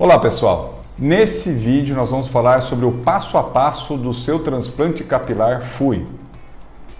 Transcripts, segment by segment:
Olá pessoal, nesse vídeo nós vamos falar sobre o passo a passo do seu transplante capilar FUI.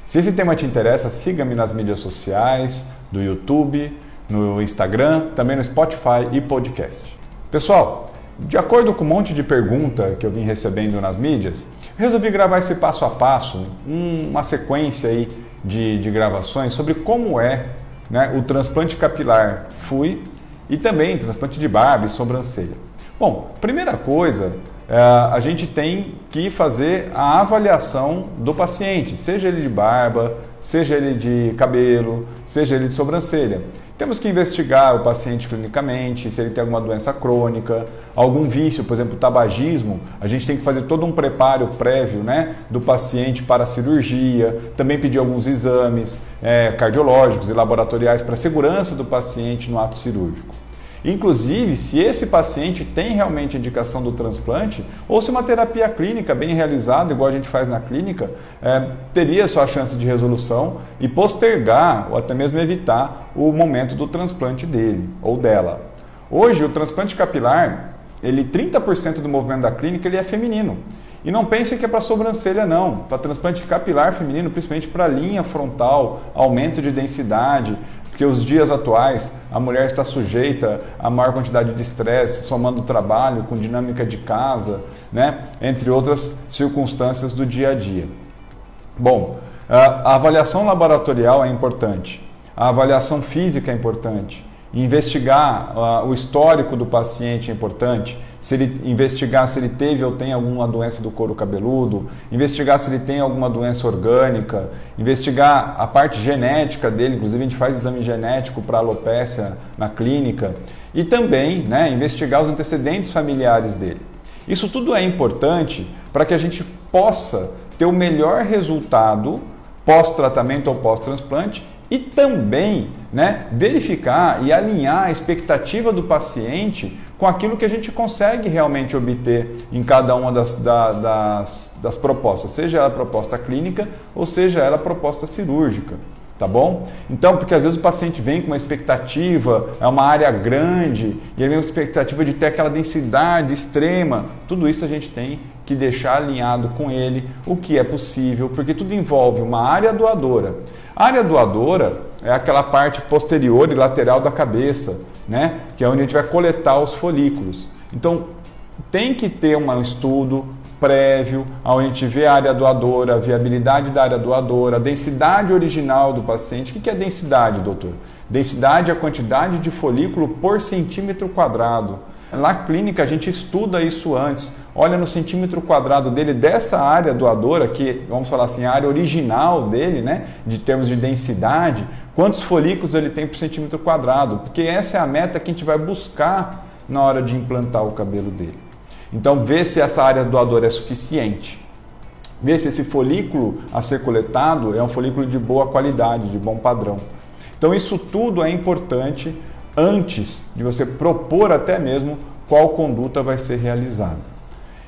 Se esse tema te interessa, siga-me nas mídias sociais, do YouTube, no Instagram, também no Spotify e podcast. Pessoal, de acordo com um monte de pergunta que eu vim recebendo nas mídias, resolvi gravar esse passo a passo, uma sequência aí de, de gravações sobre como é né, o transplante capilar FUI e também transplante de barba e sobrancelha. Bom, primeira coisa, é, a gente tem que fazer a avaliação do paciente, seja ele de barba, seja ele de cabelo, seja ele de sobrancelha. Temos que investigar o paciente clinicamente, se ele tem alguma doença crônica, algum vício, por exemplo, tabagismo. A gente tem que fazer todo um preparo prévio né, do paciente para a cirurgia, também pedir alguns exames é, cardiológicos e laboratoriais para a segurança do paciente no ato cirúrgico. Inclusive, se esse paciente tem realmente indicação do transplante, ou se uma terapia clínica bem realizada, igual a gente faz na clínica, é, teria sua chance de resolução e postergar ou até mesmo evitar o momento do transplante dele ou dela. Hoje, o transplante capilar, ele 30% do movimento da clínica ele é feminino. E não pense que é para sobrancelha, não. Para transplante capilar feminino, principalmente para linha frontal, aumento de densidade, porque os dias atuais a mulher está sujeita a maior quantidade de estresse, somando trabalho com dinâmica de casa, né? entre outras circunstâncias do dia a dia. Bom, a avaliação laboratorial é importante, a avaliação física é importante, investigar uh, o histórico do paciente é importante, se ele investigar se ele teve ou tem alguma doença do couro cabeludo, investigar se ele tem alguma doença orgânica, investigar a parte genética dele, inclusive a gente faz exame genético para alopecia na clínica, e também né, investigar os antecedentes familiares dele. Isso tudo é importante para que a gente possa ter o melhor resultado pós-tratamento ou pós-transplante e também né, verificar e alinhar a expectativa do paciente com aquilo que a gente consegue realmente obter em cada uma das, da, das, das propostas, seja ela proposta clínica ou seja ela proposta cirúrgica tá bom? Então, porque às vezes o paciente vem com uma expectativa, é uma área grande, e ele com expectativa de ter aquela densidade extrema, tudo isso a gente tem que deixar alinhado com ele o que é possível, porque tudo envolve uma área doadora. A área doadora é aquela parte posterior e lateral da cabeça, né? que é onde a gente vai coletar os folículos. Então, tem que ter um estudo prévio, onde a gente vê a área doadora, a viabilidade da área doadora, a densidade original do paciente. O que é densidade, doutor? Densidade é a quantidade de folículo por centímetro quadrado. Na clínica a gente estuda isso antes. Olha no centímetro quadrado dele dessa área doadora, que vamos falar assim, a área original dele, né, de termos de densidade, quantos folículos ele tem por centímetro quadrado, porque essa é a meta que a gente vai buscar na hora de implantar o cabelo dele. Então, vê se essa área doadora é suficiente. Vê se esse folículo a ser coletado é um folículo de boa qualidade, de bom padrão. Então, isso tudo é importante antes de você propor até mesmo qual conduta vai ser realizada.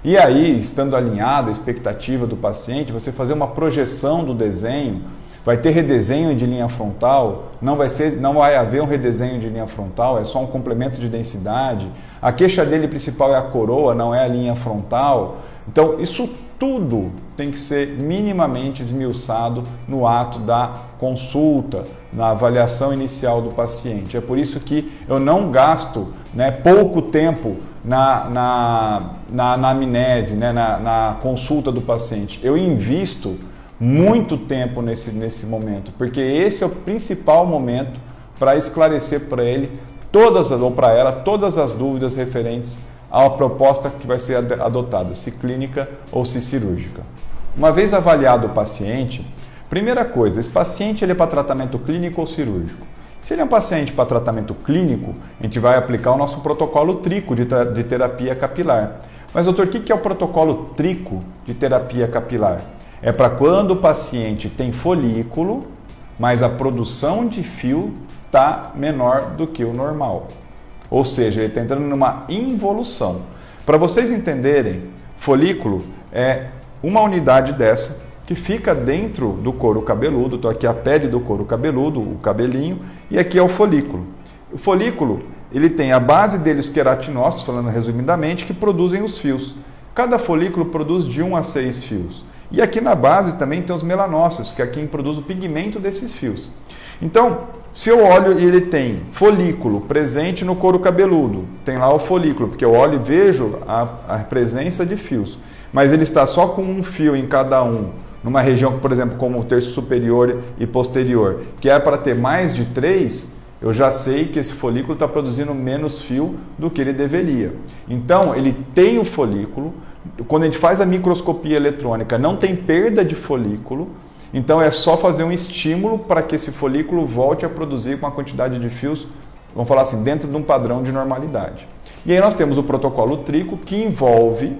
E aí, estando alinhada a expectativa do paciente, você fazer uma projeção do desenho, vai ter redesenho de linha frontal, não vai ser, não vai haver um redesenho de linha frontal, é só um complemento de densidade. A queixa dele principal é a coroa, não é a linha frontal. Então, isso tudo tem que ser minimamente esmiuçado no ato da consulta, na avaliação inicial do paciente. É por isso que eu não gasto né, pouco tempo na, na, na, na amnese, né, na, na consulta do paciente. Eu invisto muito tempo nesse, nesse momento, porque esse é o principal momento para esclarecer para ele todas as, ou para ela todas as dúvidas referentes à proposta que vai ser adotada, se clínica ou se cirúrgica. Uma vez avaliado o paciente, Primeira coisa, esse paciente ele é para tratamento clínico ou cirúrgico? Se ele é um paciente para tratamento clínico, a gente vai aplicar o nosso protocolo trico de, de terapia capilar. Mas, doutor, o que é o protocolo trico de terapia capilar? É para quando o paciente tem folículo, mas a produção de fio está menor do que o normal. Ou seja, ele está entrando numa involução. Para vocês entenderem, folículo é uma unidade dessa que fica dentro do couro cabeludo. Então, aqui é a pele do couro cabeludo, o cabelinho, e aqui é o folículo. O folículo ele tem a base deles queratinócitos, falando resumidamente, que produzem os fios. Cada folículo produz de 1 a 6 fios. E aqui na base também tem os melanócitos, que é quem produz o pigmento desses fios. Então, se olho e ele tem folículo presente no couro cabeludo, tem lá o folículo, porque eu olho e vejo a, a presença de fios, mas ele está só com um fio em cada um, numa região, por exemplo, como o terço superior e posterior, que é para ter mais de três, eu já sei que esse folículo está produzindo menos fio do que ele deveria. Então, ele tem o folículo, quando a gente faz a microscopia eletrônica, não tem perda de folículo, então é só fazer um estímulo para que esse folículo volte a produzir com a quantidade de fios, vamos falar assim, dentro de um padrão de normalidade. E aí nós temos o protocolo Trico, que envolve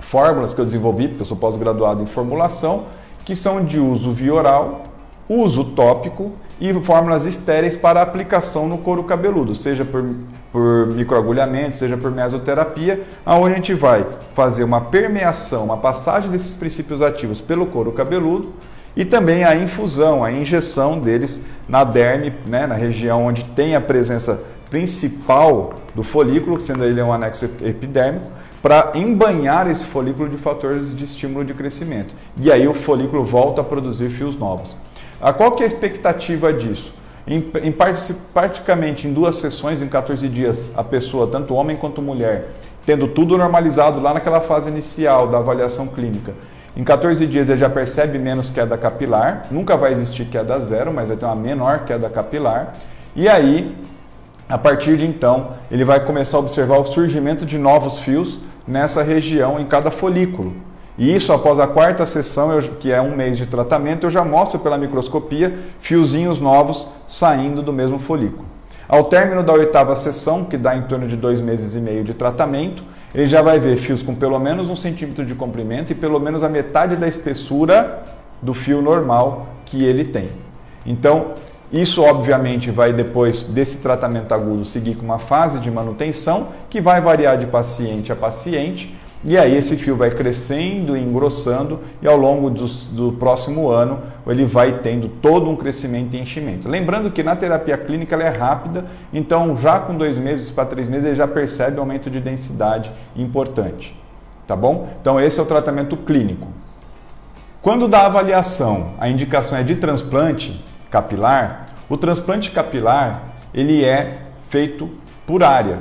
fórmulas que eu desenvolvi, porque eu sou pós-graduado em formulação, que são de uso via oral, uso tópico e fórmulas estéreis para aplicação no couro cabeludo, seja por, por microagulhamento, seja por mesoterapia, aonde a gente vai fazer uma permeação, uma passagem desses princípios ativos pelo couro cabeludo e também a infusão, a injeção deles na derme, né, na região onde tem a presença principal do folículo, sendo ele um anexo epidérmico, para embanhar esse folículo de fatores de estímulo de crescimento. E aí o folículo volta a produzir fios novos. A qual que é a expectativa disso? Em, em praticamente em duas sessões, em 14 dias, a pessoa, tanto homem quanto mulher, tendo tudo normalizado lá naquela fase inicial da avaliação clínica, em 14 dias ele já percebe menos queda capilar, nunca vai existir queda zero, mas vai ter uma menor queda capilar. E aí, a partir de então, ele vai começar a observar o surgimento de novos fios nessa região em cada folículo. E isso após a quarta sessão, eu, que é um mês de tratamento, eu já mostro pela microscopia fiozinhos novos saindo do mesmo folículo. Ao término da oitava sessão, que dá em torno de dois meses e meio de tratamento, ele já vai ver fios com pelo menos um centímetro de comprimento e pelo menos a metade da espessura do fio normal que ele tem. Então, isso obviamente vai depois desse tratamento agudo seguir com uma fase de manutenção que vai variar de paciente a paciente e aí esse fio vai crescendo e engrossando e ao longo do, próximo ano ele vai tendo todo um crescimento e enchimento. Lembrando que na terapia clínica ela é rápida, então já com dois meses para três meses ele já percebe aumento de densidade importante. Tá bom? Então esse é o tratamento clínico. Quando da avaliação a indicação é de transplante capilar, o transplante capilar ele é feito por área,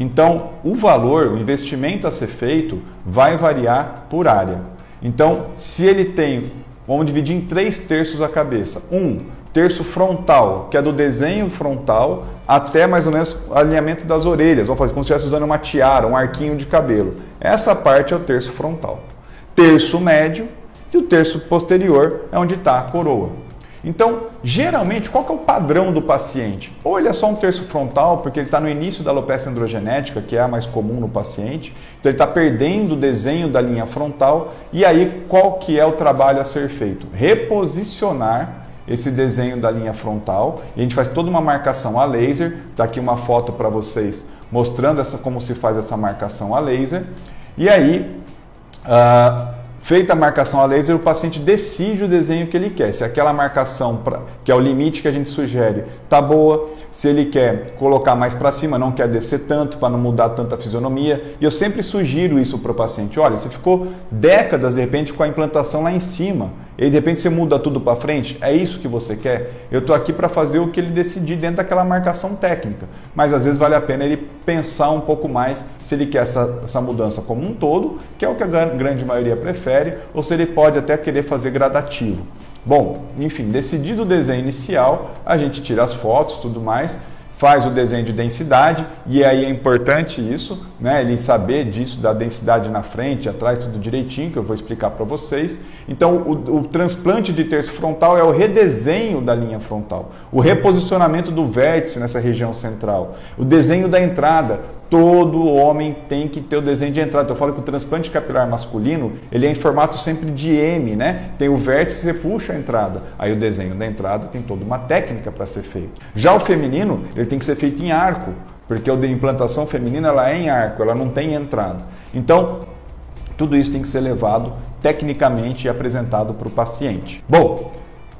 então, o valor, o investimento a ser feito vai variar por área. Então, se ele tem, vamos dividir em três terços a cabeça. Um terço frontal, que é do desenho frontal até mais ou menos alinhamento das orelhas. Vamos fazer como se estivesse usando uma tiara, um arquinho de cabelo. Essa parte é o terço frontal. Terço médio e o terço posterior é onde está a coroa. Então, geralmente, qual é o padrão do paciente? Ou ele é só um terço frontal, porque ele está no início da alopecia androgenética, que é a mais comum no paciente, então ele está perdendo o desenho da linha frontal, e aí qual que é o trabalho a ser feito? Reposicionar esse desenho da linha frontal, e a gente faz toda uma marcação a laser, está aqui uma foto para vocês mostrando essa, como se faz essa marcação a laser, e aí... Uh, Feita a marcação a laser, o paciente decide o desenho que ele quer. Se aquela marcação, pra, que é o limite que a gente sugere, tá boa. Se ele quer colocar mais para cima, não quer descer tanto para não mudar tanta fisionomia. E eu sempre sugiro isso para o paciente. Olha, você ficou décadas de repente com a implantação lá em cima e de repente você muda tudo para frente, é isso que você quer? Eu estou aqui para fazer o que ele decidir dentro daquela marcação técnica, mas às vezes vale a pena ele pensar um pouco mais se ele quer essa, essa mudança como um todo, que é o que a grande maioria prefere, ou se ele pode até querer fazer gradativo. Bom, enfim, decidido o desenho inicial, a gente tira as fotos, tudo mais, faz o desenho de densidade e aí é importante isso, né? Ele saber disso da densidade na frente, atrás, tudo direitinho, que eu vou explicar para vocês. Então, o, o, transplante de terço frontal é o redesenho da linha frontal, o reposicionamento do vértice nessa região central, o desenho da entrada, todo homem tem que ter o desenho de entrada. Eu falo que o transplante capilar masculino, ele é em formato sempre de M, né? Tem o vértice, você puxa a entrada. Aí o desenho da entrada tem toda uma técnica para ser feito. Já o feminino, ele tem que ser feito em arco, porque o de implantação feminina ela é em arco, ela não tem entrada. Então, tudo isso tem que ser levado tecnicamente e apresentado para o paciente. Bom,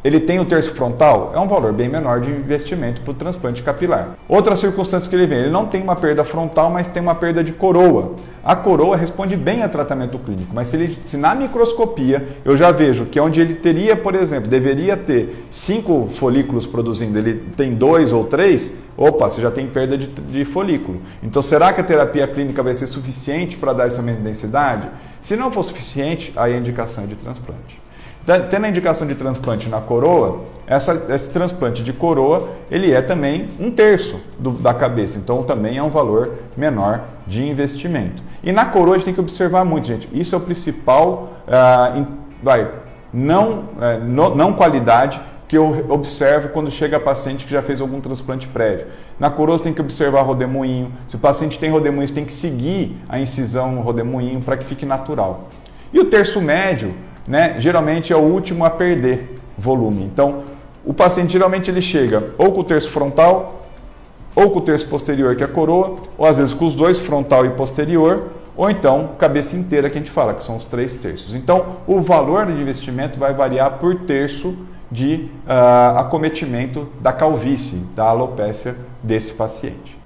ele tem o terço frontal, é um valor bem menor de investimento para o transplante capilar. Outra circunstância que ele vem, ele não tem uma perda frontal, mas tem uma perda de coroa. A coroa responde bem a tratamento clínico, mas se, ele, se na microscopia eu já vejo que onde ele teria, por exemplo, deveria ter cinco folículos produzindo, ele tem dois ou três, opa, você já tem perda de, de folículo. Então será que a terapia clínica vai ser suficiente para dar essa densidade? Se não for suficiente, aí a indicação é de transplante. Tendo a indicação de transplante na coroa, essa, esse transplante de coroa ele é também um terço do, da cabeça, então também é um valor menor de investimento. E na coroa a gente tem que observar muito, gente. Isso é o principal, uh, in, vai, não, uh, no, não qualidade que eu observo quando chega paciente que já fez algum transplante prévio. Na coroa você tem que observar rodemoinho. Se o paciente tem rodemoinho, você tem que seguir a incisão no rodemoinho para que fique natural. E o terço médio, né, geralmente é o último a perder volume. Então, o paciente geralmente ele chega ou com o terço frontal, ou com o terço posterior, que é a coroa, ou às vezes com os dois, frontal e posterior, ou então cabeça inteira, que a gente fala, que são os três terços. Então, o valor de investimento vai variar por terço de uh, acometimento da calvície, da alopécia desse paciente.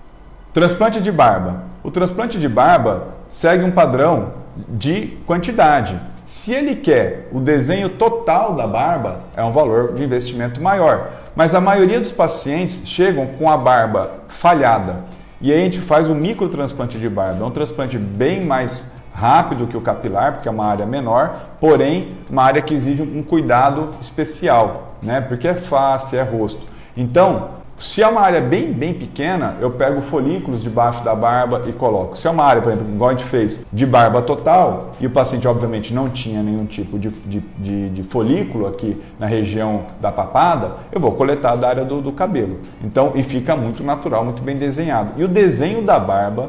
Transplante de barba. O transplante de barba segue um padrão de quantidade. Se ele quer o desenho total da barba, é um valor de investimento maior. Mas a maioria dos pacientes chegam com a barba falhada. E aí a gente faz o microtransplante de barba. É um transplante bem mais rápido que o capilar, porque é uma área menor, porém uma área que exige um cuidado especial, né? Porque é face, é rosto. Então, se é uma área bem, bem pequena, eu pego folículos debaixo da barba e coloco. Se é uma área, por exemplo, igual a gente fez, de barba total, e o paciente obviamente não tinha nenhum tipo de, de, de, de folículo aqui na região da papada, eu vou coletar da área do, do cabelo. Então, e fica muito natural, muito bem desenhado. E o desenho da barba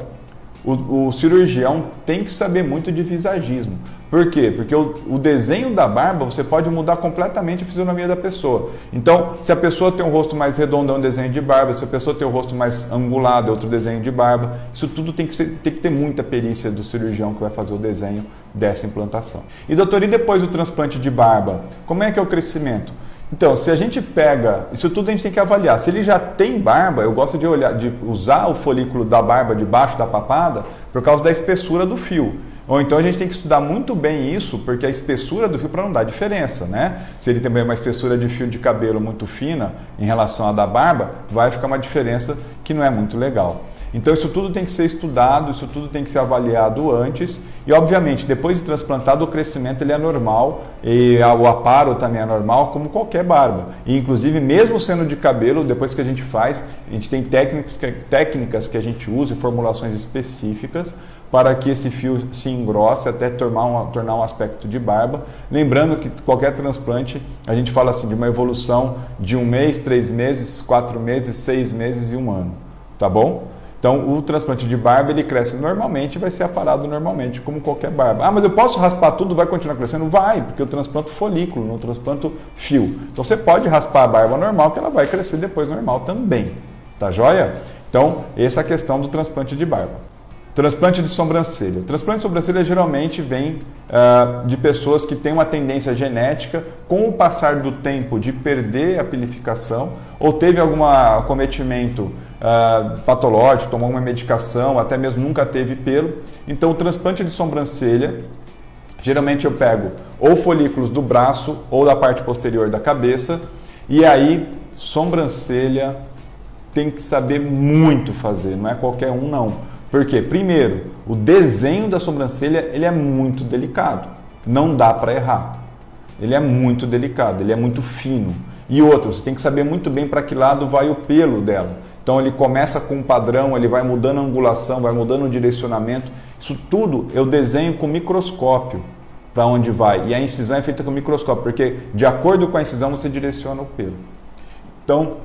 o, o, cirurgião tem que saber muito de visagismo. Por quê? Porque o, o, desenho da barba você pode mudar completamente a fisionomia da pessoa. Então, se a pessoa tem um rosto mais redondo, é um desenho de barba. Se a pessoa tem um rosto mais angulado, é outro desenho de barba. Isso tudo tem que, ser, tem que ter muita perícia do cirurgião que vai fazer o desenho dessa implantação. E doutor, e depois do transplante de barba? Como é que é o crescimento? Então, se a gente pega, isso tudo a gente tem que avaliar. Se ele já tem barba, eu gosto de olhar, de usar o folículo da barba debaixo da papada por causa da espessura do fio. Ou então a gente tem que estudar muito bem isso, porque a espessura do fio para não dar diferença, né? Se ele tem uma espessura de fio de cabelo muito fina em relação à da barba, vai ficar uma diferença que não é muito legal. Então isso tudo tem que ser estudado, isso tudo tem que ser avaliado antes e obviamente depois de transplantado o crescimento ele é normal e o aparo também é normal como qualquer barba. E inclusive mesmo sendo de cabelo, depois que a gente faz, a gente tem técnicas que, técnicas que a gente usa e formulações específicas para que esse fio se engrosse até tornar um, tornar um aspecto de barba. Lembrando que qualquer transplante, a gente fala assim de uma evolução de um mês, três meses, quatro meses, seis meses e um ano. Tá bom? Então, o transplante de barba ele cresce normalmente e vai ser aparado normalmente, como qualquer barba. Ah, mas eu posso raspar tudo, vai continuar crescendo? Vai, porque eu transplanto folículo, não transplanto fio. Então, você pode raspar a barba normal, que ela vai crescer depois normal também. Tá joia? Então, essa é a questão do transplante de barba. Transplante de sobrancelha. Transplante de sobrancelha geralmente vem uh, de pessoas que têm uma tendência genética, com o passar do tempo, de perder a pilificação, ou teve algum acometimento uh, patológico, tomou uma medicação, até mesmo nunca teve pelo. Então, o transplante de sobrancelha, geralmente eu pego ou folículos do braço ou da parte posterior da cabeça, e aí, sobrancelha tem que saber muito fazer, não é qualquer um não porque, primeiro, o desenho da sobrancelha ele é muito delicado. Não dá para errar. Ele é muito delicado, ele é muito fino. E outro, você tem que saber muito bem para que lado vai o pelo dela. Então ele começa com um padrão, ele vai mudando a angulação, vai mudando o direcionamento. Isso tudo eu desenho com microscópio para onde vai. E a incisão é feita com microscópio, porque de acordo com a incisão você direciona o pelo. Então,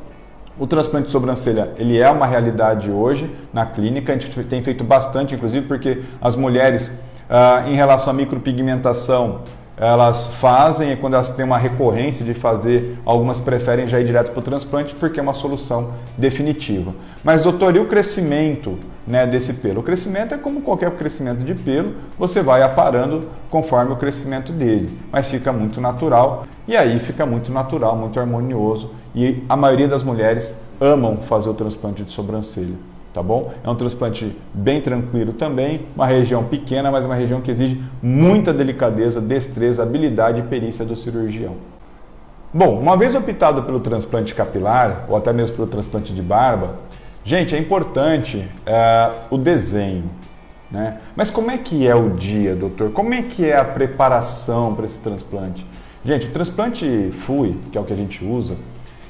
o transplante de sobrancelha ele é uma realidade hoje na clínica. A gente tem feito bastante, inclusive, porque as mulheres, ah, em relação à micropigmentação, elas fazem e quando elas têm uma recorrência de fazer, algumas preferem já ir direto para o transplante porque é uma solução definitiva. Mas, doutor, e o crescimento né, desse pelo? O crescimento é como qualquer crescimento de pelo, você vai aparando conforme o crescimento dele, mas fica muito natural e aí fica muito natural, muito harmonioso e a maioria das mulheres amam fazer o transplante de sobrancelha tá bom? É um transplante bem tranquilo também, uma região pequena, mas uma região que exige muita delicadeza, destreza, habilidade e perícia do cirurgião. Bom, uma vez optado pelo transplante capilar ou até mesmo pelo transplante de barba, gente, é importante é, o desenho. Né? Mas como é que é o dia, doutor? Como é que é a preparação para esse transplante? Gente, o transplante FUI, que é o que a gente usa,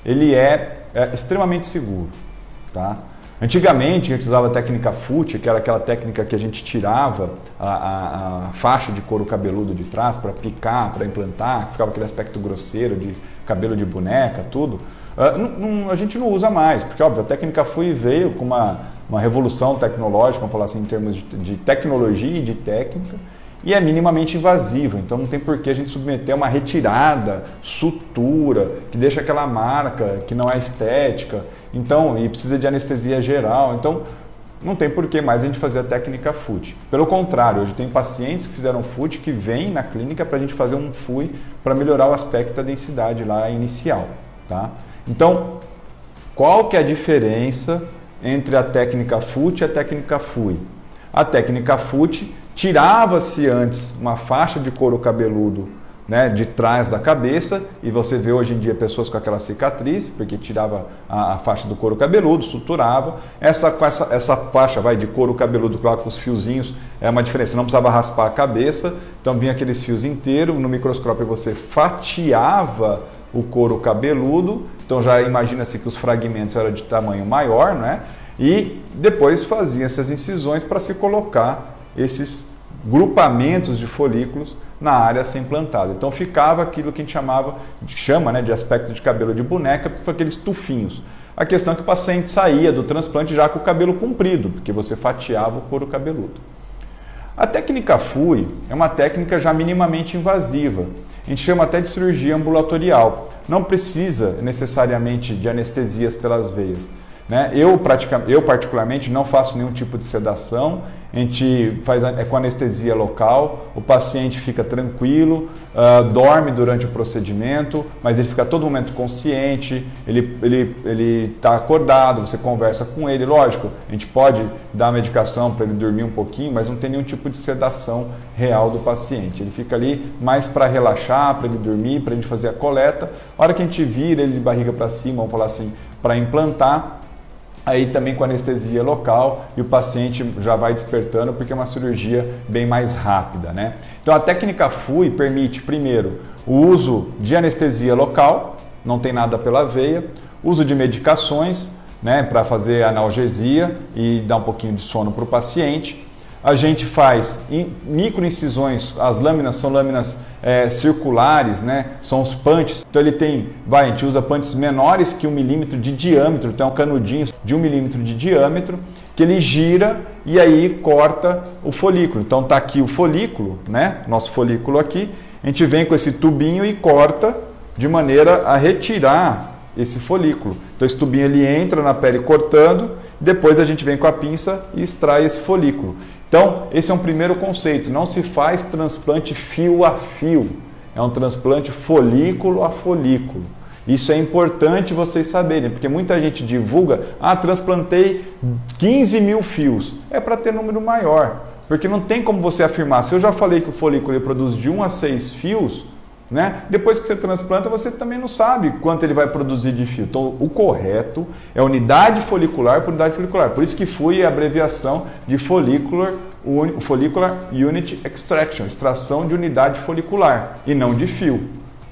ele é, é extremamente seguro, tá? Antigamente a gente usava a técnica FUT, que era aquela técnica que a gente tirava a, a, a faixa de couro cabeludo de trás para picar, para implantar, ficava aquele aspecto grosseiro de cabelo de boneca, tudo. Uh, não, a gente não usa mais, porque óbvio, a técnica FUI veio com uma, uma revolução tecnológica, vamos falar assim, em termos de, de tecnologia e de técnica e é minimamente invasivo, então não tem por que a gente submeter a uma retirada, sutura, que deixa aquela marca que não é estética, então e precisa de anestesia geral, então não tem por que mais a gente fazer a técnica FUT. Pelo contrário, hoje tem pacientes que fizeram FUT que vêm na clínica para a gente fazer um FUI para melhorar o aspecto da densidade lá inicial, tá? Então, qual que é a diferença entre a técnica FUT e a técnica FUI? A técnica FUT tirava-se antes uma faixa de couro cabeludo né, de trás da cabeça, e você vê hoje em dia pessoas com aquela cicatriz, porque tirava a, a faixa do couro cabeludo, suturava. Essa, essa, essa faixa vai de couro cabeludo claro, com os fiozinhos, é uma diferença, não precisava raspar a cabeça, então vinha aqueles fios inteiros, no microscópio você fatiava o couro cabeludo, então já imagina-se que os fragmentos eram de tamanho maior, né? E depois fazia essas incisões para se colocar esses grupamentos de folículos na área a ser implantada. Então ficava aquilo que a gente chamava, chama né, de aspecto de cabelo de boneca, foi aqueles tufinhos. A questão é que o paciente saía do transplante já com o cabelo comprido, porque você fatiava o couro cabeludo. A técnica FUI é uma técnica já minimamente invasiva. A gente chama até de cirurgia ambulatorial. Não precisa necessariamente de anestesias pelas veias. Né? Eu, eu, particularmente, não faço nenhum tipo de sedação, a gente faz é com anestesia local, o paciente fica tranquilo, uh, dorme durante o procedimento, mas ele fica todo momento consciente, ele está ele, ele tá acordado, você conversa com ele. Lógico, a gente pode dar medicação para ele dormir um pouquinho, mas não tem nenhum tipo de sedação real do paciente. Ele fica ali mais para relaxar, para ele dormir, para gente fazer a coleta. A hora que a gente vira ele de barriga para cima, vamos falar assim, para implantar, aí também com anestesia local e o paciente já vai despertando porque é uma cirurgia bem mais rápida, né? Então a técnica FUI permite primeiro o uso de anestesia local, não tem nada pela veia, uso de medicações, né, para fazer analgesia e dar um pouquinho de sono para o paciente a gente faz microincisões, as lâminas são lâminas é, circulares, né? são os punches. Então ele tem, vai, a gente usa punches menores que um milímetro de diâmetro, então é um canudinho de um milímetro de diâmetro, que ele gira e aí corta o folículo. Então tá aqui o folículo, né? Nosso folículo aqui, a gente vem com esse tubinho e corta de maneira a retirar esse folículo. Então esse tubinho ele entra na pele cortando, depois a gente vem com a pinça e extrai esse folículo. Então, esse é um primeiro conceito. Não se faz transplante fio a fio. É um transplante folículo a folículo. Isso é importante vocês saberem, porque muita gente divulga, ah, transplantei 15 mil fios. É para ter número maior. Porque não tem como você afirmar, se eu já falei que o folículo produz de 1 a 6 fios, né? Depois que você transplanta, você também não sabe quanto ele vai produzir de fio. Então, o correto é unidade folicular por unidade folicular. Por isso que foi a abreviação de follicular, follicular unit extraction, extração de unidade folicular e não de fio.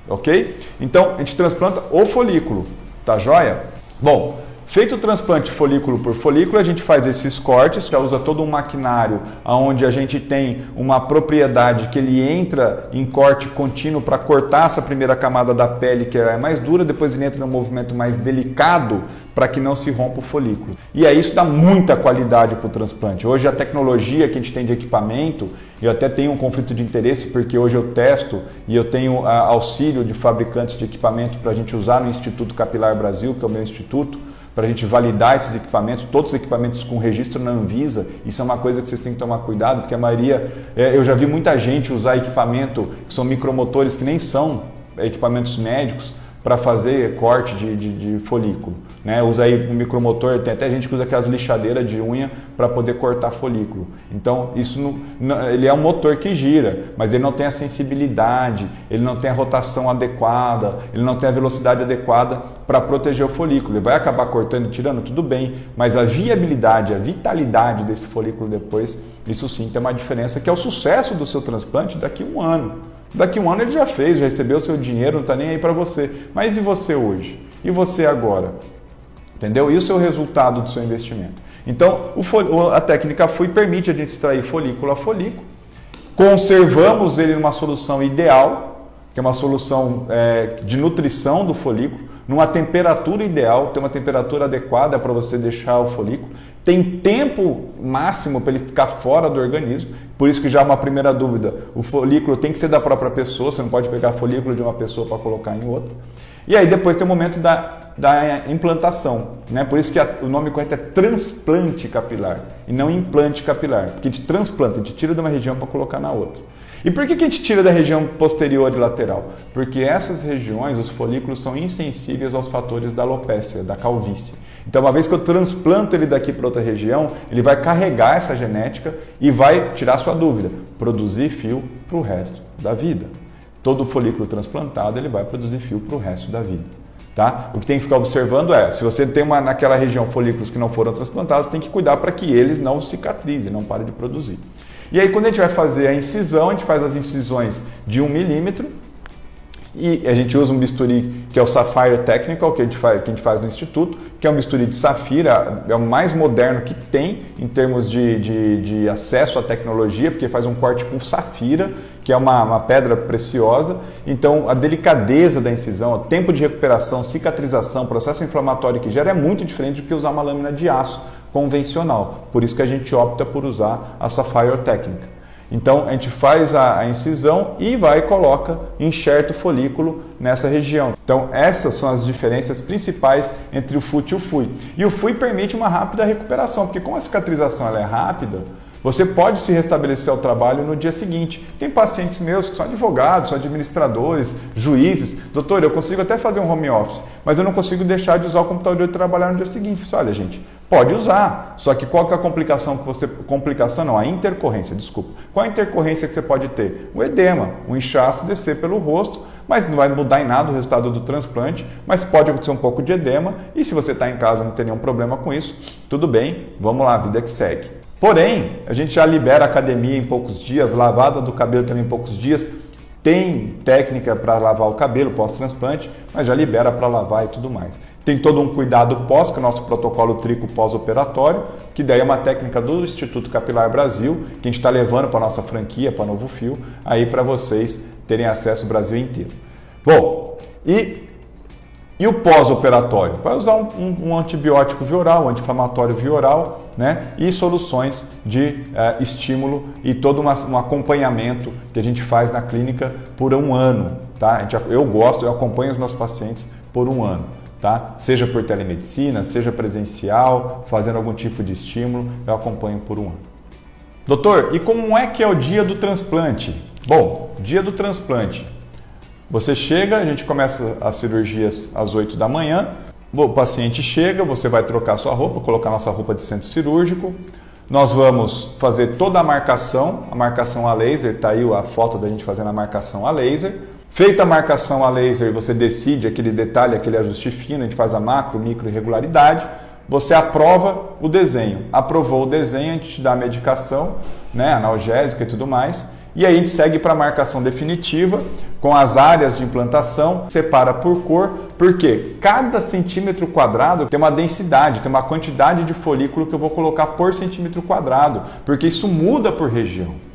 Ok? Então, a gente transplanta o folículo. Tá joia? Bom, Feito o transplante folículo por folículo, a gente faz esses cortes, já usa todo um maquinário onde a gente tem uma propriedade que ele entra em corte contínuo para cortar essa primeira camada da pele que é mais dura, depois ele entra no movimento mais delicado para que não se rompa o folículo. E aí isso dá muita qualidade para o transplante. Hoje a tecnologia que a gente tem de equipamento, eu até tenho um conflito de interesse porque hoje eu testo e eu tenho ah, auxílio de fabricantes de equipamento para a gente usar no Instituto Capilar Brasil, que é o meu instituto para a gente validar esses equipamentos, todos os equipamentos com registro na Anvisa. Isso é uma coisa que vocês têm que tomar cuidado, porque a maioria, é, eu já vi muita gente usar equipamento que são micromotores que nem são equipamentos médicos para fazer corte de, de, de, folículo. Né? Usa aí um micromotor, tem até gente que usa aquelas lixadeiras de unha para poder cortar folículo. Então, isso não, não, ele é um motor que gira, mas ele não tem a sensibilidade, ele não tem a rotação adequada, ele não tem a velocidade adequada para proteger o folículo. Ele vai acabar cortando e tirando, tudo bem, mas a viabilidade, a vitalidade desse folículo depois, isso sim tem uma diferença que é o sucesso do seu transplante daqui a um ano. Daqui um ano ele já fez, já recebeu seu dinheiro, não está nem aí para você. Mas e você hoje? E você agora? Entendeu? E o seu resultado do seu investimento? Então, a técnica FUI permite a gente extrair folículo a folículo, conservamos ele numa solução ideal, que é uma solução é, de nutrição do folículo, numa temperatura ideal, tem uma temperatura adequada para você deixar o folículo, tem tempo máximo para ele ficar fora do organismo, por isso que já é uma primeira dúvida, o folículo tem que ser da própria pessoa, você não pode pegar folículo de uma pessoa para colocar em outra. E aí depois tem o momento da, da implantação, né? por isso que a, o nome correto é transplante capilar e não implante capilar, porque de transplante, a gente tira de uma região para colocar na outra. E por que, que a gente tira da região posterior e lateral? Porque essas regiões, os folículos, são insensíveis aos fatores da alopécia, da calvície. Então, uma vez que eu transplanto ele daqui para outra região, ele vai carregar essa genética e vai tirar sua dúvida, produzir fio para o resto da vida. Todo folículo transplantado ele vai produzir fio para o resto da vida. Tá? O que tem que ficar observando é, se você tem uma, naquela região folículos que não foram transplantados, tem que cuidar para que eles não cicatrizem, não parem de produzir. E aí, quando a gente vai fazer a incisão, a gente faz as incisões de 1 milímetro e a gente usa um bisturi que é o Sapphire Technical, que a, gente faz, que a gente faz no Instituto, que é um bisturi de safira, é o mais moderno que tem em termos de, de, de acesso à tecnologia, porque faz um corte com safira, que é uma, uma, pedra preciosa. Então, a delicadeza da incisão, o tempo de recuperação, cicatrização, processo inflamatório que gera é muito diferente do que usar uma lâmina de aço convencional. Por isso que a gente opta por usar a Sapphire técnica. Então a gente faz a, a, incisão e vai e coloca, enxerta o folículo nessa região. Então essas são as diferenças principais entre o FUT e o FUI. E o FUI permite uma rápida recuperação, porque como a cicatrização ela é rápida, você pode se restabelecer ao trabalho no dia seguinte. Tem pacientes meus que são advogados, são administradores, juízes. Doutor, eu consigo até fazer um home office, mas eu não consigo deixar de usar o computador e trabalhar no dia seguinte. Olha, gente, pode usar. Só que qual que é a complicação que você. Complicação não, a intercorrência, desculpa. Qual a intercorrência que você pode ter? O edema, o inchaço descer pelo rosto, mas não vai mudar em nada o resultado do transplante, mas pode acontecer um pouco de edema. E se você está em casa não tem nenhum problema com isso, tudo bem, vamos lá, vida que segue. Porém, a gente já libera a academia em poucos dias, lavada do cabelo também em poucos dias. Tem técnica para lavar o cabelo pós-transplante, mas já libera para lavar e tudo mais. Tem todo um cuidado pós, que é o nosso protocolo trico pós-operatório, que daí é uma técnica do Instituto Capilar Brasil, que a gente está levando para a nossa franquia, para Novo Fio, aí para vocês terem acesso ao Brasil inteiro. Bom, e e o pós-operatório? Vai usar um, um, um, antibiótico via oral, um anti-inflamatório via oral, né? E soluções de uh, estímulo e todo uma, um acompanhamento que a gente faz na clínica por um ano, tá? Gente, eu gosto, eu acompanho os meus pacientes por um ano, tá? Seja por telemedicina, seja presencial, fazendo algum tipo de estímulo, eu acompanho por um ano. Doutor, e como é que é o dia do transplante? Bom, dia do transplante. Você chega, a gente começa as cirurgias às 8 da manhã. O paciente chega, você vai trocar sua roupa, colocar nossa roupa de centro cirúrgico. Nós vamos fazer toda a marcação, a marcação a laser, está aí a foto da gente fazendo a marcação a laser. Feita a marcação a laser, você decide aquele detalhe, aquele ajuste fino, a gente faz a macro, micro irregularidade. Você aprova o desenho. Aprovou o desenho, a gente te dá a medicação, né, analgésica e tudo mais. E aí a gente segue para a marcação definitiva com as áreas de implantação, separa por cor, Porque cada centímetro quadrado tem uma densidade, tem uma quantidade de folículo que eu vou colocar por centímetro quadrado, porque isso muda por região.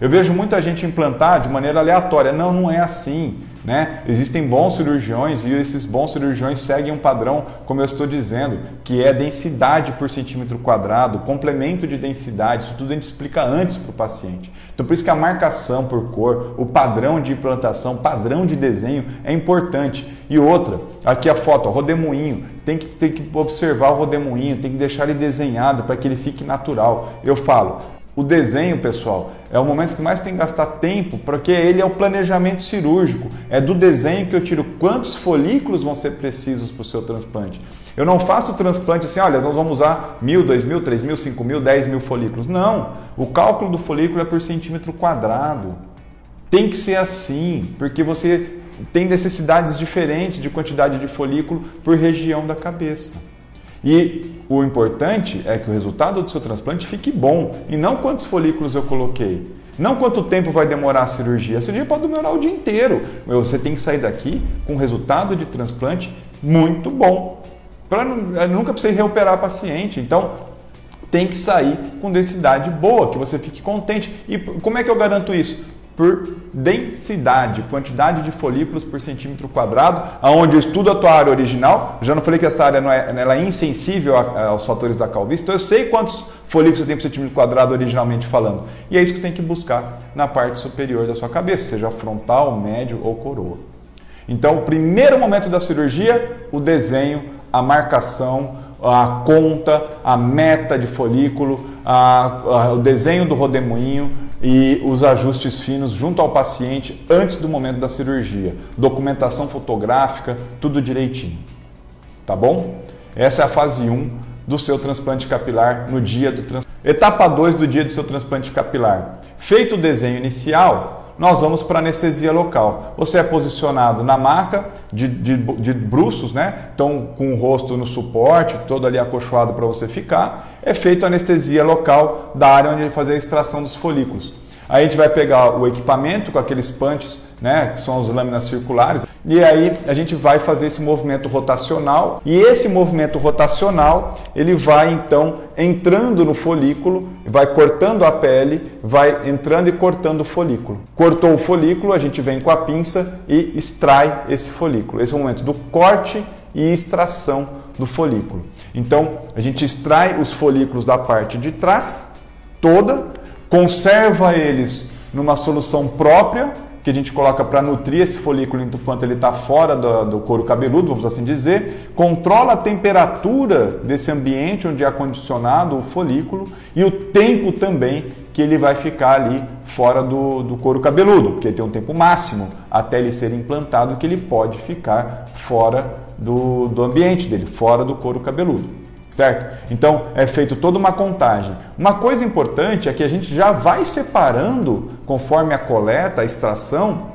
Eu vejo muita gente implantar de maneira aleatória. Não, não é assim. Né? Existem bons cirurgiões e esses bons cirurgiões seguem um padrão, como eu estou dizendo, que é densidade por centímetro quadrado, complemento de densidade, isso tudo a gente explica antes para o paciente. Então, por isso que a marcação por cor, o padrão de implantação, padrão de desenho é importante. E outra, aqui a foto, ó, rodemoinho, tem que, tem que observar o rodemoinho, tem que deixar ele desenhado para que ele fique natural. Eu falo, o desenho, pessoal, é o momento que mais tem que gastar tempo, porque ele é o planejamento cirúrgico. É do desenho que eu tiro quantos folículos vão ser precisos para o seu transplante. Eu não faço o transplante assim, olha, nós vamos usar mil, dois mil, três mil, cinco mil, dez mil folículos. Não, o cálculo do folículo é por centímetro quadrado. Tem que ser assim, porque você tem necessidades diferentes de quantidade de folículo por região da cabeça. E o importante é que o resultado do seu transplante fique bom e não quantos folículos eu coloquei. Não quanto tempo vai demorar a cirurgia. A cirurgia pode demorar o dia inteiro. Você tem que sair daqui com um resultado de transplante muito bom. Para nunca precisar reoperar paciente. Então, tem que sair com densidade boa, que você fique contente. E como é que eu garanto isso? Por densidade, quantidade de folículos por centímetro quadrado, aonde eu estudo a tua área original. Já não falei que essa área não é, ela é insensível aos fatores da calvície, então eu sei quantos folículos você tem por centímetro quadrado originalmente falando. E é isso que tem que buscar na parte superior da sua cabeça, seja frontal, médio ou coroa. Então, o primeiro momento da cirurgia, o desenho, a marcação, a conta, a meta de folículo, a, a, o desenho do rodemoinho, e os ajustes finos junto ao paciente antes do momento da cirurgia. Documentação fotográfica, tudo direitinho. Tá bom? Essa é a fase 1 do seu transplante capilar no dia do transplante. Etapa 2 do dia do seu transplante capilar. Feito o desenho inicial, nós vamos para anestesia local. Você é posicionado na maca de, de, de bruços, né? Então, com o rosto no suporte, todo ali acolchoado para você ficar. É feito anestesia local da área onde ele fazer a extração dos folículos. Aí a gente vai pegar o equipamento com aqueles punches, né, que são as lâminas circulares, e aí a gente vai fazer esse movimento rotacional, e esse movimento rotacional, ele vai então entrando no folículo, vai cortando a pele, vai entrando e cortando o folículo. Cortou o folículo, a gente vem com a pinça e extrai esse folículo. Esse é o momento do corte e extração do folículo. Então, a gente extrai os folículos da parte de trás toda, conserva eles numa solução própria que a gente coloca para nutrir esse folículo enquanto ele está fora do, do, couro cabeludo, vamos assim dizer, controla a temperatura desse ambiente onde é acondicionado o folículo e o tempo também que ele vai ficar ali fora do, do couro cabeludo, porque tem um tempo máximo até ele ser implantado que ele pode ficar fora do, do ambiente dele, fora do couro cabeludo certo? Então é feito toda uma contagem. Uma coisa importante é que a gente já vai separando, conforme a coleta, a extração,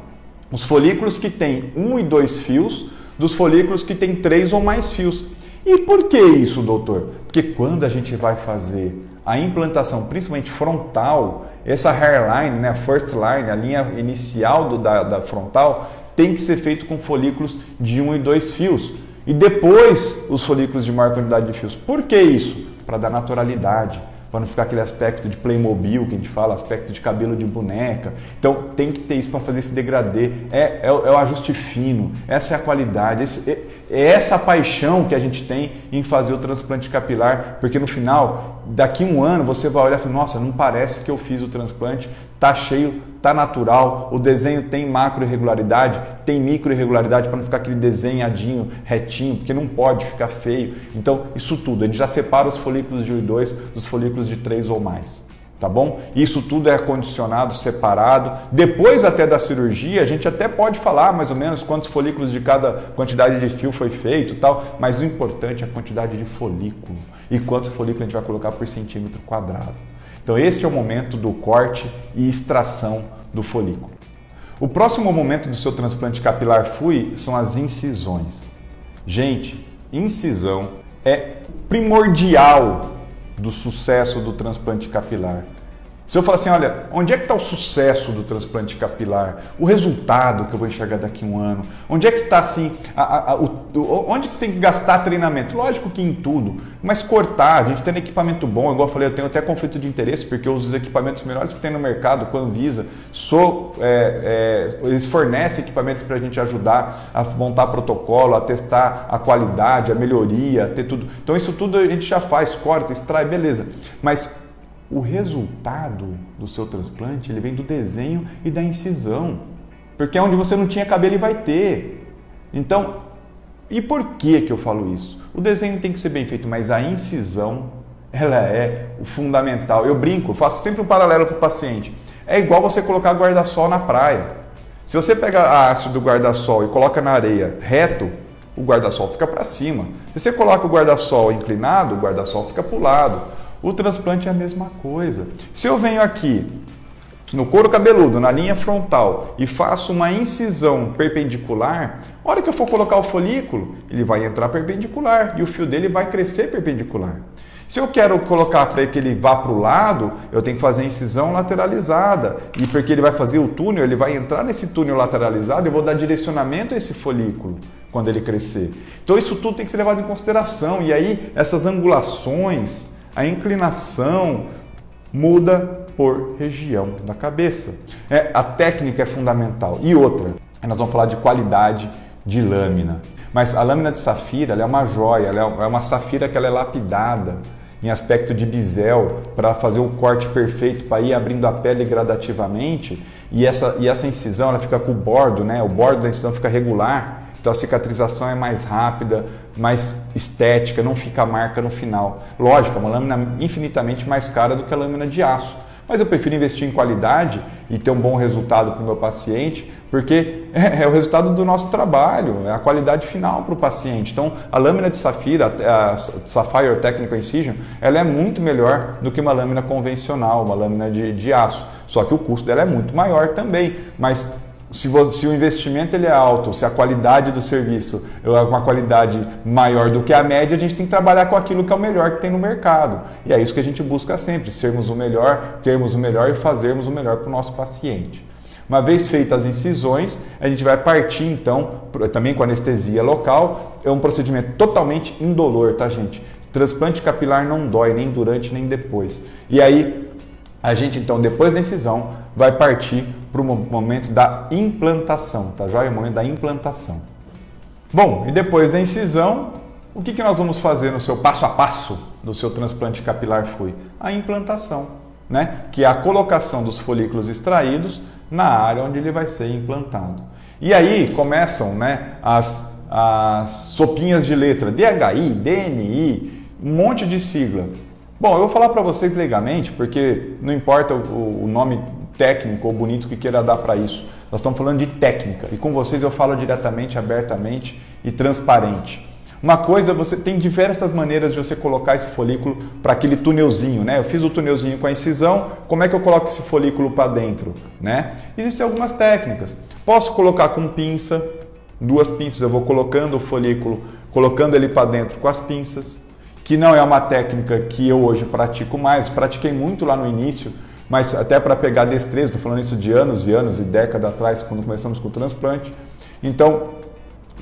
os folículos que têm um e dois fios dos folículos que têm três ou mais fios. E por que isso, doutor? Porque quando a gente vai fazer a implantação, principalmente frontal, essa hairline, né, first line, a linha inicial do, da, da frontal, tem que ser feito com folículos de um e dois fios e depois os folículos de maior quantidade de fios. Por que isso? Para dar naturalidade, para não ficar aquele aspecto de Playmobil que a gente fala, aspecto de cabelo de boneca. Então tem que ter isso para fazer esse degradê. É, é, é, o ajuste fino, essa é a qualidade, esse, é, é essa paixão que a gente tem em fazer o transplante capilar, porque no final, daqui um ano, você vai olhar e falar, nossa, não parece que eu fiz o transplante, tá cheio tá natural, o desenho tem macro irregularidade, tem micro irregularidade para não ficar aquele desenhadinho retinho, porque não pode ficar feio. Então, isso tudo, a gente já separa os folículos de 1 e 2 dos folículos de 3 ou mais. Tá bom? Isso tudo é condicionado, separado. Depois até da cirurgia, a gente até pode falar mais ou menos quantos folículos de cada quantidade de fio foi feito, tal, mas o importante é a quantidade de folículo e quantos folículos a gente vai colocar por centímetro quadrado. Então, este é o momento do corte e extração do folículo. O próximo momento do seu transplante capilar FUI são as incisões. Gente, incisão é primordial do sucesso do transplante capilar. Se eu falar assim, olha, onde é que está o sucesso do transplante capilar? O resultado que eu vou enxergar daqui a um ano? Onde é que está assim, a, a, o, onde que você tem que gastar treinamento? Lógico que em tudo, mas cortar, a gente tem equipamento bom, igual eu falei, eu tenho até conflito de interesse, porque os equipamentos melhores que tem no mercado, com a Anvisa, sou, é, é, eles fornecem equipamento para a gente ajudar a montar protocolo, a testar a qualidade, a melhoria, ter tudo. Então isso tudo a gente já faz, corta, extrai, beleza. Mas o resultado do seu transplante ele vem do desenho e da incisão, porque é onde você não tinha cabelo e vai ter. Então, e por que que eu falo isso? O desenho tem que ser bem feito, mas a incisão ela é o fundamental. Eu brinco, faço sempre um paralelo com o paciente. É igual você colocar guarda-sol na praia. Se você pega a haste do guarda-sol e coloca na areia reto, o guarda-sol fica para cima. Se você coloca o guarda-sol inclinado, o guarda-sol fica para o lado. O transplante é a mesma coisa. Se eu venho aqui no couro cabeludo, na linha frontal, e faço uma incisão perpendicular, a hora que eu for colocar o folículo, ele vai entrar perpendicular e o fio dele vai crescer perpendicular. Se eu quero colocar para que ele vá para o lado, eu tenho que fazer incisão lateralizada. E porque ele vai fazer o túnel, ele vai entrar nesse túnel lateralizado, eu vou dar direcionamento a esse folículo quando ele crescer. Então isso tudo tem que ser levado em consideração. E aí essas angulações, a inclinação muda por região da cabeça. É, a técnica é fundamental. E outra, nós vamos falar de qualidade de lâmina. Mas a lâmina de safira é uma joia, ela é uma safira que ela é lapidada em aspecto de bisel para fazer o corte perfeito, para ir abrindo a pele gradativamente. E essa, e essa incisão ela fica com o bordo, né? o bordo da incisão fica regular então a cicatrização é mais rápida, mais estética, não fica marca no final. Lógico, é uma lâmina infinitamente mais cara do que a lâmina de aço. Mas eu prefiro investir em qualidade e ter um bom resultado para o meu paciente, porque é, é, o resultado do nosso trabalho, é a qualidade final para o paciente. Então, a lâmina de safira, a Sapphire Technical Incision, ela é muito melhor do que uma lâmina convencional, uma lâmina de, de aço. Só que o custo dela é muito maior também. Mas se, você, se, o investimento ele é alto, se a qualidade do serviço é uma qualidade maior do que a média, a gente tem que trabalhar com aquilo que é o melhor que tem no mercado. E é isso que a gente busca sempre, sermos o melhor, termos o melhor e fazermos o melhor para o nosso paciente. Uma vez feitas as incisões, a gente vai partir então, também com anestesia local, é um procedimento totalmente indolor, tá gente? Transplante capilar não dói nem durante nem depois. E aí a gente então, depois da incisão, vai partir para o momento da implantação, tá joia? O momento da implantação. Bom, e depois da incisão, o que, que nós vamos fazer no seu passo a passo do seu transplante capilar FUI? A implantação, né? que é a colocação dos folículos extraídos na área onde ele vai ser implantado. E aí começam né, as, as sopinhas de letra, DHI, DNI, um monte de sigla. Bom, eu vou falar para vocês legalmente, porque não importa o, nome técnico ou bonito que queira dar para isso. Nós estamos falando de técnica e com vocês eu falo diretamente, abertamente e transparente. Uma coisa, você tem diversas maneiras de você colocar esse folículo para aquele túnelzinho, né? Eu fiz o túnelzinho com a incisão, como é que eu coloco esse folículo para dentro, né? Existem algumas técnicas. Posso colocar com pinça, duas pinças, eu vou colocando o folículo, colocando ele para dentro com as pinças que não é uma técnica que eu hoje pratico mais, pratiquei muito lá no início, mas até para pegar destreza, estou falando isso de anos e anos e décadas atrás, quando começamos com o transplante. Então,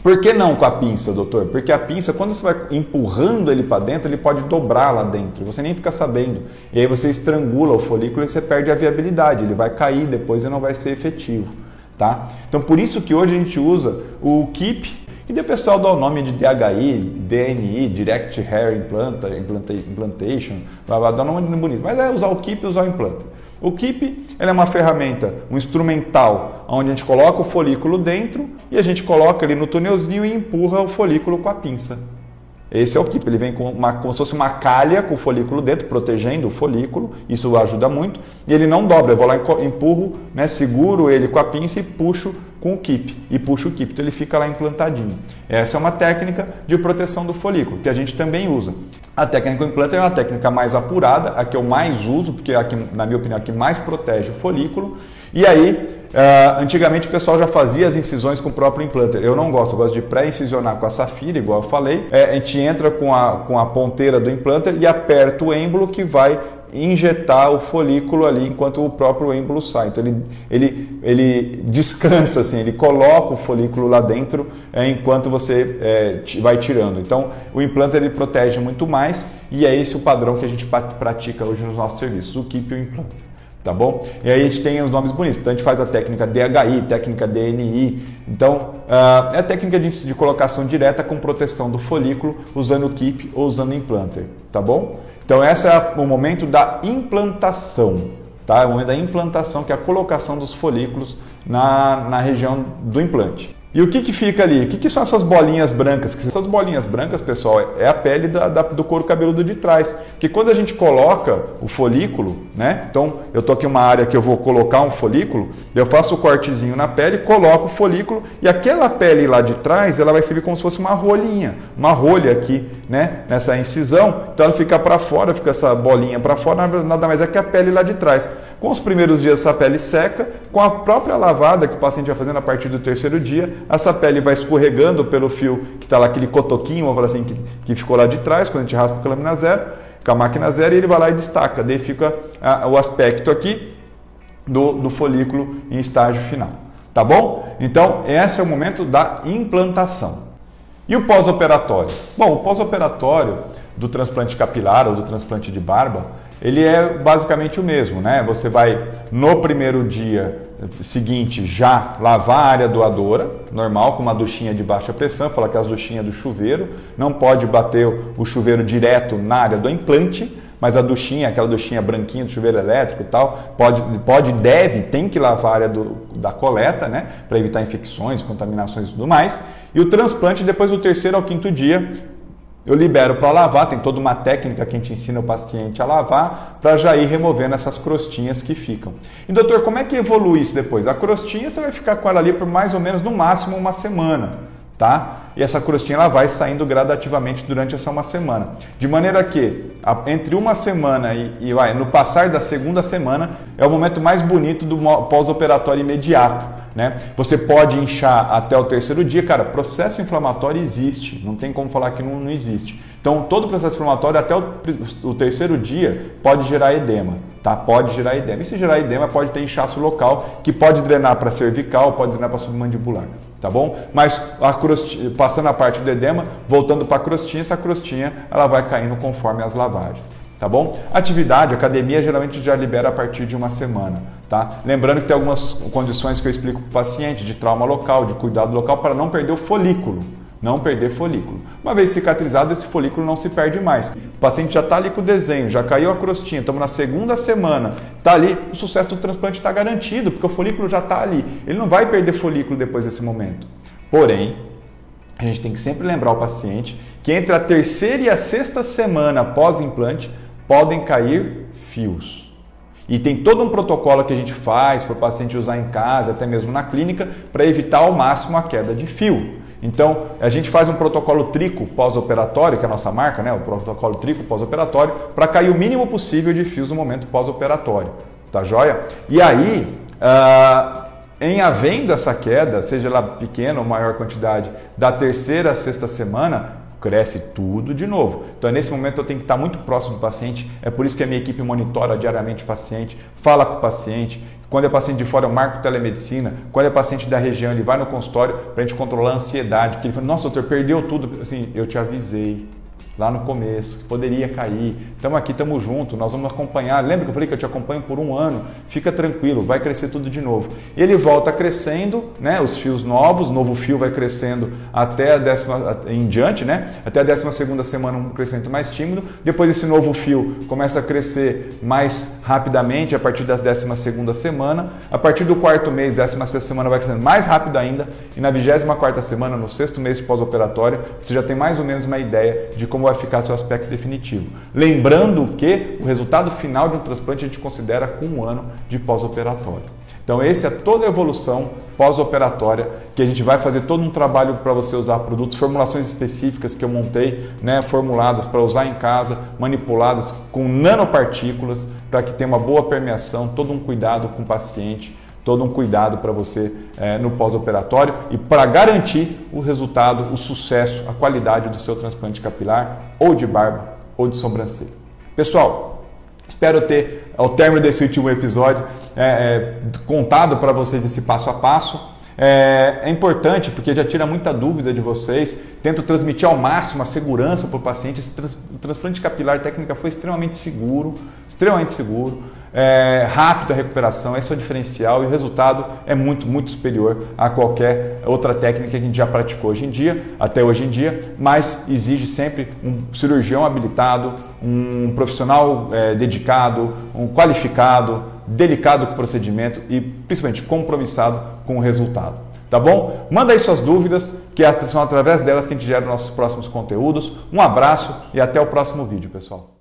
por que não com a pinça, doutor? Porque a pinça, quando você vai empurrando ele para dentro, ele pode dobrar lá dentro, você nem fica sabendo. E aí você estrangula o folículo e você perde a viabilidade, ele vai cair depois e não vai ser efetivo. Tá? Então, por isso que hoje a gente usa o KIP e daí o pessoal dá o nome de DHI, DNI, Direct Hair Implanta, Implanta Implantation, blá, blá, dá um nome bonito. Mas é usar o KIP e usar o implanta. O KIP é uma ferramenta, um instrumental, onde a gente coloca o folículo dentro e a gente coloca ele no túnelzinho e empurra o folículo com a pinça. Esse é o KIP, ele vem com uma, como se fosse uma calha com o folículo dentro, protegendo o folículo, isso ajuda muito. E ele não dobra, eu vou lá, empurro, né, seguro ele com a pinça e puxo com o KIP e puxa o KIP, então ele fica lá implantadinho. Essa é uma técnica de proteção do folículo, que a gente também usa. A técnica implanter é uma técnica mais apurada, a que eu mais uso, porque é a que, na minha opinião, é a que mais protege o folículo. E aí, uh, antigamente o pessoal já fazia as incisões com o próprio implanter. Eu não gosto, eu gosto de pré-incisionar com a safira, igual eu falei. É, a gente entra com a, com a ponteira do implanter e aperta o êmbolo que vai injetar o folículo ali enquanto o próprio êmbolo sai. Então ele, ele, ele descansa, assim, ele coloca o folículo lá dentro é, enquanto você é, vai tirando. Então o implante ele protege muito mais e é esse o padrão que a gente pratica hoje nos nossos serviços, o keep o implante tá bom? E aí a gente tem os nomes bonitos. Então a gente faz a técnica DHI, técnica DNI. Então uh, é a técnica de, de, colocação direta com proteção do folículo usando o KIP ou usando o implanter, tá bom? Então esse é o momento da implantação, tá? É o momento da implantação, que é a colocação dos folículos na, na região do implante. E o que, que fica ali? O que, que são essas bolinhas brancas? Essas bolinhas brancas, pessoal, é a pele da, da, do couro cabeludo de trás. Que quando a gente coloca o folículo, né? Então, eu estou aqui uma área que eu vou colocar um folículo, eu faço o cortezinho na pele, coloco o folículo e aquela pele lá de trás, ela vai servir como se fosse uma rolinha, uma rolha aqui, né? Nessa incisão. Então, ela fica para fora, fica essa bolinha para fora, nada mais é que a pele lá de trás. Com os primeiros dias, essa pele seca, com a própria lavada que o paciente vai fazendo a partir do terceiro dia, essa pele vai escorregando pelo fio que está lá, aquele cotoquinho, vamos falar assim, que, que ficou lá de trás, quando a gente raspa com a lâmina zero, com a máquina zero, e ele vai lá e destaca. Daí fica a, o aspecto aqui do, do folículo em estágio final. Tá bom? Então, esse é o momento da implantação. E o pós-operatório? Bom, o pós-operatório do transplante capilar ou do transplante de barba ele é basicamente o mesmo, né? Você vai no primeiro dia seguinte já lavar a área doadora, normal, com uma duchinha de baixa pressão, fala que as duchinhas do chuveiro, não pode bater o chuveiro direto na área do implante, mas a duchinha, aquela duchinha branquinha do chuveiro elétrico e tal, pode, pode deve, tem que lavar a área do, da coleta, né? Para evitar infecções, contaminações e tudo mais. E o transplante, depois do terceiro ao quinto dia, eu libero para lavar, tem toda uma técnica que a gente ensina o paciente a lavar para já ir removendo essas crostinhas que ficam. E doutor, como é que evolui isso depois? A crostinha você vai ficar com ela ali por mais ou menos no máximo uma semana, tá? E essa crostinha ela vai saindo gradativamente durante essa uma semana. De maneira que entre uma semana e, e vai, no passar da segunda semana é o momento mais bonito do pós-operatório imediato né? Você pode inchar até o terceiro dia, cara. Processo inflamatório existe, não tem como falar que não, não existe. Então, todo processo inflamatório até o, o, terceiro dia pode gerar edema, tá? Pode gerar edema. E se gerar edema, pode ter inchaço local que pode drenar para cervical, pode drenar para submandibular, tá bom? Mas a crostinha, passando a parte do edema, voltando para a crostinha, essa crostinha ela vai caindo conforme as lavagens tá bom? Atividade, academia geralmente já libera a partir de uma semana, tá? Lembrando que tem algumas condições que eu explico para o paciente de trauma local, de cuidado local, para não perder o folículo, não perder folículo. Uma vez cicatrizado, esse folículo não se perde mais. O paciente já está ali com o desenho, já caiu a crostinha, estamos na segunda semana, está ali, o sucesso do transplante está garantido, porque o folículo já está ali. Ele não vai perder folículo depois desse momento. Porém, a gente tem que sempre lembrar o paciente que entre a terceira e a sexta semana pós-implante, podem cair fios. E tem todo um protocolo que a gente faz para o paciente usar em casa, até mesmo na clínica, para evitar ao máximo a queda de fio. Então, a gente faz um protocolo trico pós-operatório, que é a nossa marca, né? o protocolo trico pós-operatório, para cair o mínimo possível de fios no momento pós-operatório. Tá joia? E aí, uh, em havendo essa queda, seja ela pequena ou maior quantidade, da terceira a sexta semana, cresce tudo de novo. Então, nesse momento, eu tenho que estar muito próximo do paciente. É por isso que a minha equipe monitora diariamente o paciente, fala com o paciente. Quando é paciente de fora, eu marco telemedicina. Quando é paciente da região, ele vai no consultório para a gente controlar a ansiedade. Porque ele fala, nossa, doutor, perdeu tudo. Assim, eu te avisei lá no começo, poderia cair. Estamos aqui, estamos juntos, nós vamos acompanhar. Lembra que eu falei que eu te acompanho por um ano? Fica tranquilo, vai crescer tudo de novo. Ele volta crescendo, né? Os fios novos, o novo fio vai crescendo até a décima em diante, né? Até a décima segunda semana um crescimento mais tímido. Depois esse novo fio começa a crescer mais rapidamente a partir da décima segunda semana. A partir do quarto mês, décima sexta semana vai crescendo mais rápido ainda. E na vigésima quarta semana, no sexto mês de pós-operatório, você já tem mais ou menos uma ideia de como vai ficar seu aspecto definitivo. Lembrando que o resultado final de um transplante a gente considera com um ano de pós-operatório. Então, essa é toda a evolução pós-operatória que a gente vai fazer todo um trabalho para você usar produtos, formulações específicas que eu montei, né, formuladas para usar em casa, manipuladas com nanopartículas para que tenha uma boa permeação, todo um cuidado com o paciente, todo um cuidado para você é, no pós-operatório e para garantir o resultado, o sucesso, a qualidade do seu transplante capilar ou de barba ou de sobrancelha. Pessoal, Espero ter, ao término desse último episódio, é, é, contado para vocês esse passo a passo. É, é, importante porque já tira muita dúvida de vocês. Tento transmitir ao máximo a segurança para o paciente. Esse trans, o transplante capilar técnica foi extremamente seguro, extremamente seguro é, rápido a recuperação, esse é o diferencial e o resultado é muito, muito superior a qualquer outra técnica que a gente já praticou hoje em dia, até hoje em dia, mas exige sempre um cirurgião habilitado, um profissional é, dedicado, um qualificado, delicado com o procedimento e principalmente compromissado com o resultado. Tá bom? Manda aí suas dúvidas, que são através delas que a gente gera nossos próximos conteúdos. Um abraço e até o próximo vídeo, pessoal.